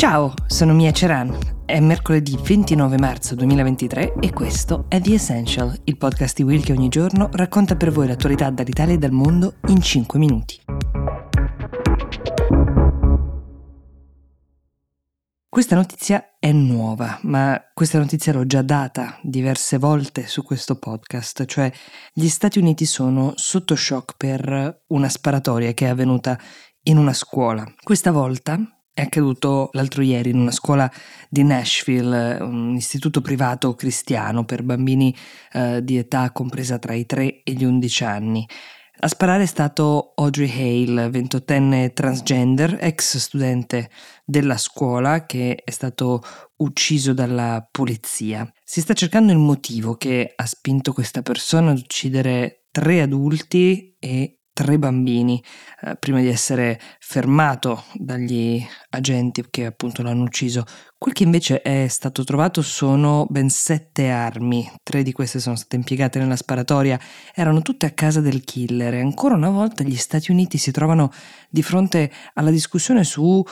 Ciao, sono Mia Ceran. È mercoledì 29 marzo 2023 e questo è The Essential, il podcast di Will che ogni giorno racconta per voi l'attualità dall'Italia e dal mondo in 5 minuti. Questa notizia è nuova, ma questa notizia l'ho già data diverse volte su questo podcast, cioè gli Stati Uniti sono sotto shock per una sparatoria che è avvenuta in una scuola. Questa volta è accaduto l'altro ieri in una scuola di Nashville, un istituto privato cristiano per bambini eh, di età compresa tra i 3 e gli 11 anni. A sparare è stato Audrey Hale, 28enne transgender, ex studente della scuola che è stato ucciso dalla polizia. Si sta cercando il motivo che ha spinto questa persona ad uccidere tre adulti e tre bambini eh, prima di essere fermato dagli agenti che appunto l'hanno ucciso. Quel che invece è stato trovato sono ben sette armi, tre di queste sono state impiegate nella sparatoria, erano tutte a casa del killer. E ancora una volta gli Stati Uniti si trovano di fronte alla discussione su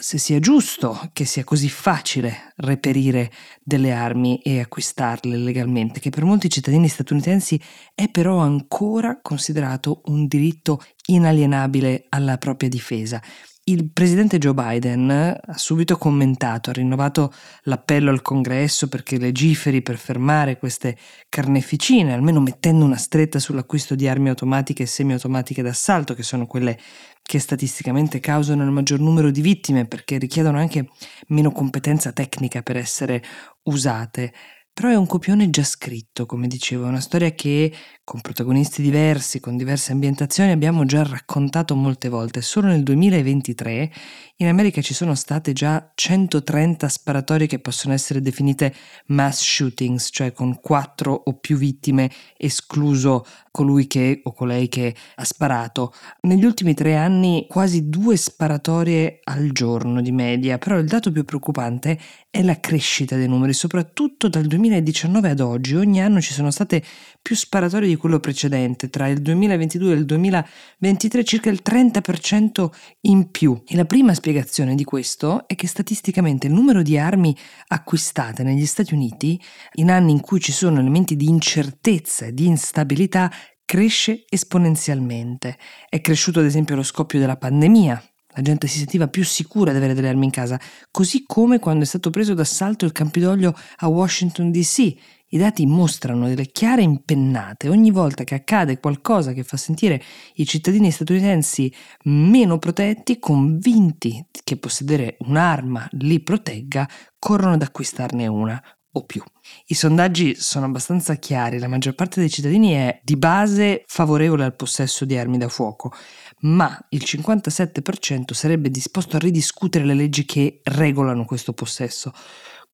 se sia giusto che sia così facile reperire delle armi e acquistarle legalmente, che per molti cittadini statunitensi è però ancora considerato un diritto inalienabile alla propria difesa. Il presidente Joe Biden ha subito commentato, ha rinnovato l'appello al congresso perché legiferi per fermare queste carneficine, almeno mettendo una stretta sull'acquisto di armi automatiche e semiautomatiche d'assalto, che sono quelle che statisticamente causano il maggior numero di vittime perché richiedono anche meno competenza tecnica per essere usate. Però è un copione già scritto, come dicevo, una storia che con protagonisti diversi, con diverse ambientazioni, abbiamo già raccontato molte volte. Solo nel 2023 in America ci sono state già 130 sparatorie che possono essere definite mass shootings, cioè con quattro o più vittime, escluso colui che o colei che ha sparato. Negli ultimi tre anni quasi due sparatorie al giorno di media, però il dato più preoccupante è la crescita dei numeri, soprattutto dal 2019 ad oggi. Ogni anno ci sono state più sparatorie di quello precedente, tra il 2022 e il 2023 circa il 30% in più. E la prima spiegazione di questo è che statisticamente il numero di armi acquistate negli Stati Uniti in anni in cui ci sono elementi di incertezza e di instabilità cresce esponenzialmente. È cresciuto ad esempio lo scoppio della pandemia, la gente si sentiva più sicura di avere delle armi in casa, così come quando è stato preso d'assalto il Campidoglio a Washington DC. I dati mostrano delle chiare impennate. Ogni volta che accade qualcosa che fa sentire i cittadini statunitensi meno protetti, convinti che possedere un'arma li protegga, corrono ad acquistarne una o più. I sondaggi sono abbastanza chiari, la maggior parte dei cittadini è di base favorevole al possesso di armi da fuoco, ma il 57% sarebbe disposto a ridiscutere le leggi che regolano questo possesso.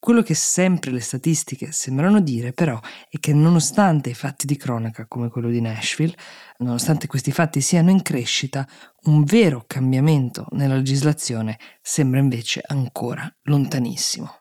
Quello che sempre le statistiche sembrano dire però è che nonostante i fatti di cronaca come quello di Nashville, nonostante questi fatti siano in crescita, un vero cambiamento nella legislazione sembra invece ancora lontanissimo.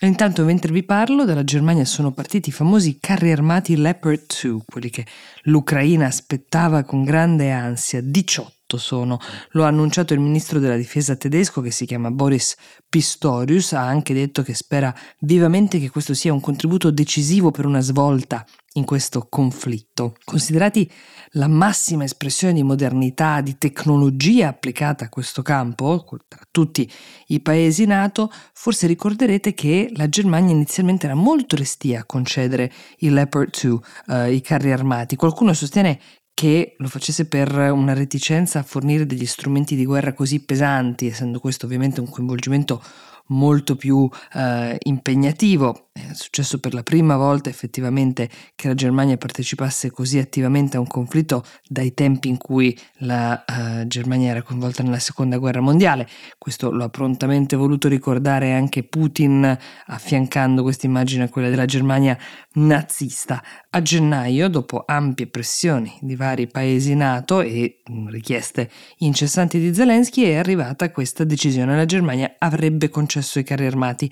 Intanto, mentre vi parlo, dalla Germania sono partiti i famosi carri armati Leopard 2, quelli che l'Ucraina aspettava con grande ansia, 18 sono. Lo ha annunciato il ministro della difesa tedesco che si chiama Boris Pistorius, ha anche detto che spera vivamente che questo sia un contributo decisivo per una svolta in questo conflitto. Considerati la massima espressione di modernità, di tecnologia applicata a questo campo, tra tutti i paesi NATO, forse ricorderete che la Germania inizialmente era molto restia a concedere i Leopard 2, eh, i carri armati. Qualcuno sostiene che lo facesse per una reticenza a fornire degli strumenti di guerra così pesanti, essendo questo ovviamente un coinvolgimento molto più eh, impegnativo è successo per la prima volta effettivamente che la Germania partecipasse così attivamente a un conflitto dai tempi in cui la uh, Germania era coinvolta nella seconda guerra mondiale. Questo lo ha prontamente voluto ricordare anche Putin, affiancando questa immagine a quella della Germania nazista. A gennaio, dopo ampie pressioni di vari paesi NATO e mm, richieste incessanti di Zelensky, è arrivata questa decisione. La Germania avrebbe concesso i carri armati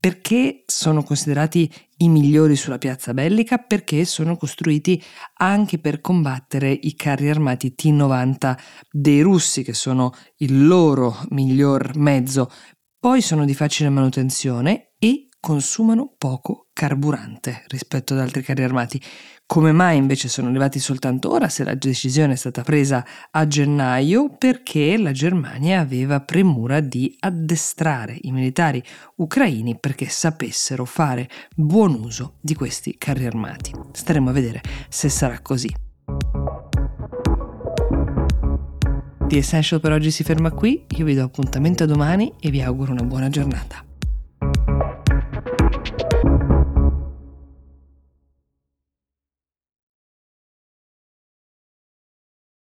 perché sono considerati i migliori sulla piazza bellica? Perché sono costruiti anche per combattere i carri armati T-90 dei russi, che sono il loro miglior mezzo. Poi sono di facile manutenzione consumano poco carburante rispetto ad altri carri armati. Come mai invece sono arrivati soltanto ora se la decisione è stata presa a gennaio? Perché la Germania aveva premura di addestrare i militari ucraini perché sapessero fare buon uso di questi carri armati. Staremo a vedere se sarà così. The Essential per oggi si ferma qui, io vi do appuntamento a domani e vi auguro una buona giornata.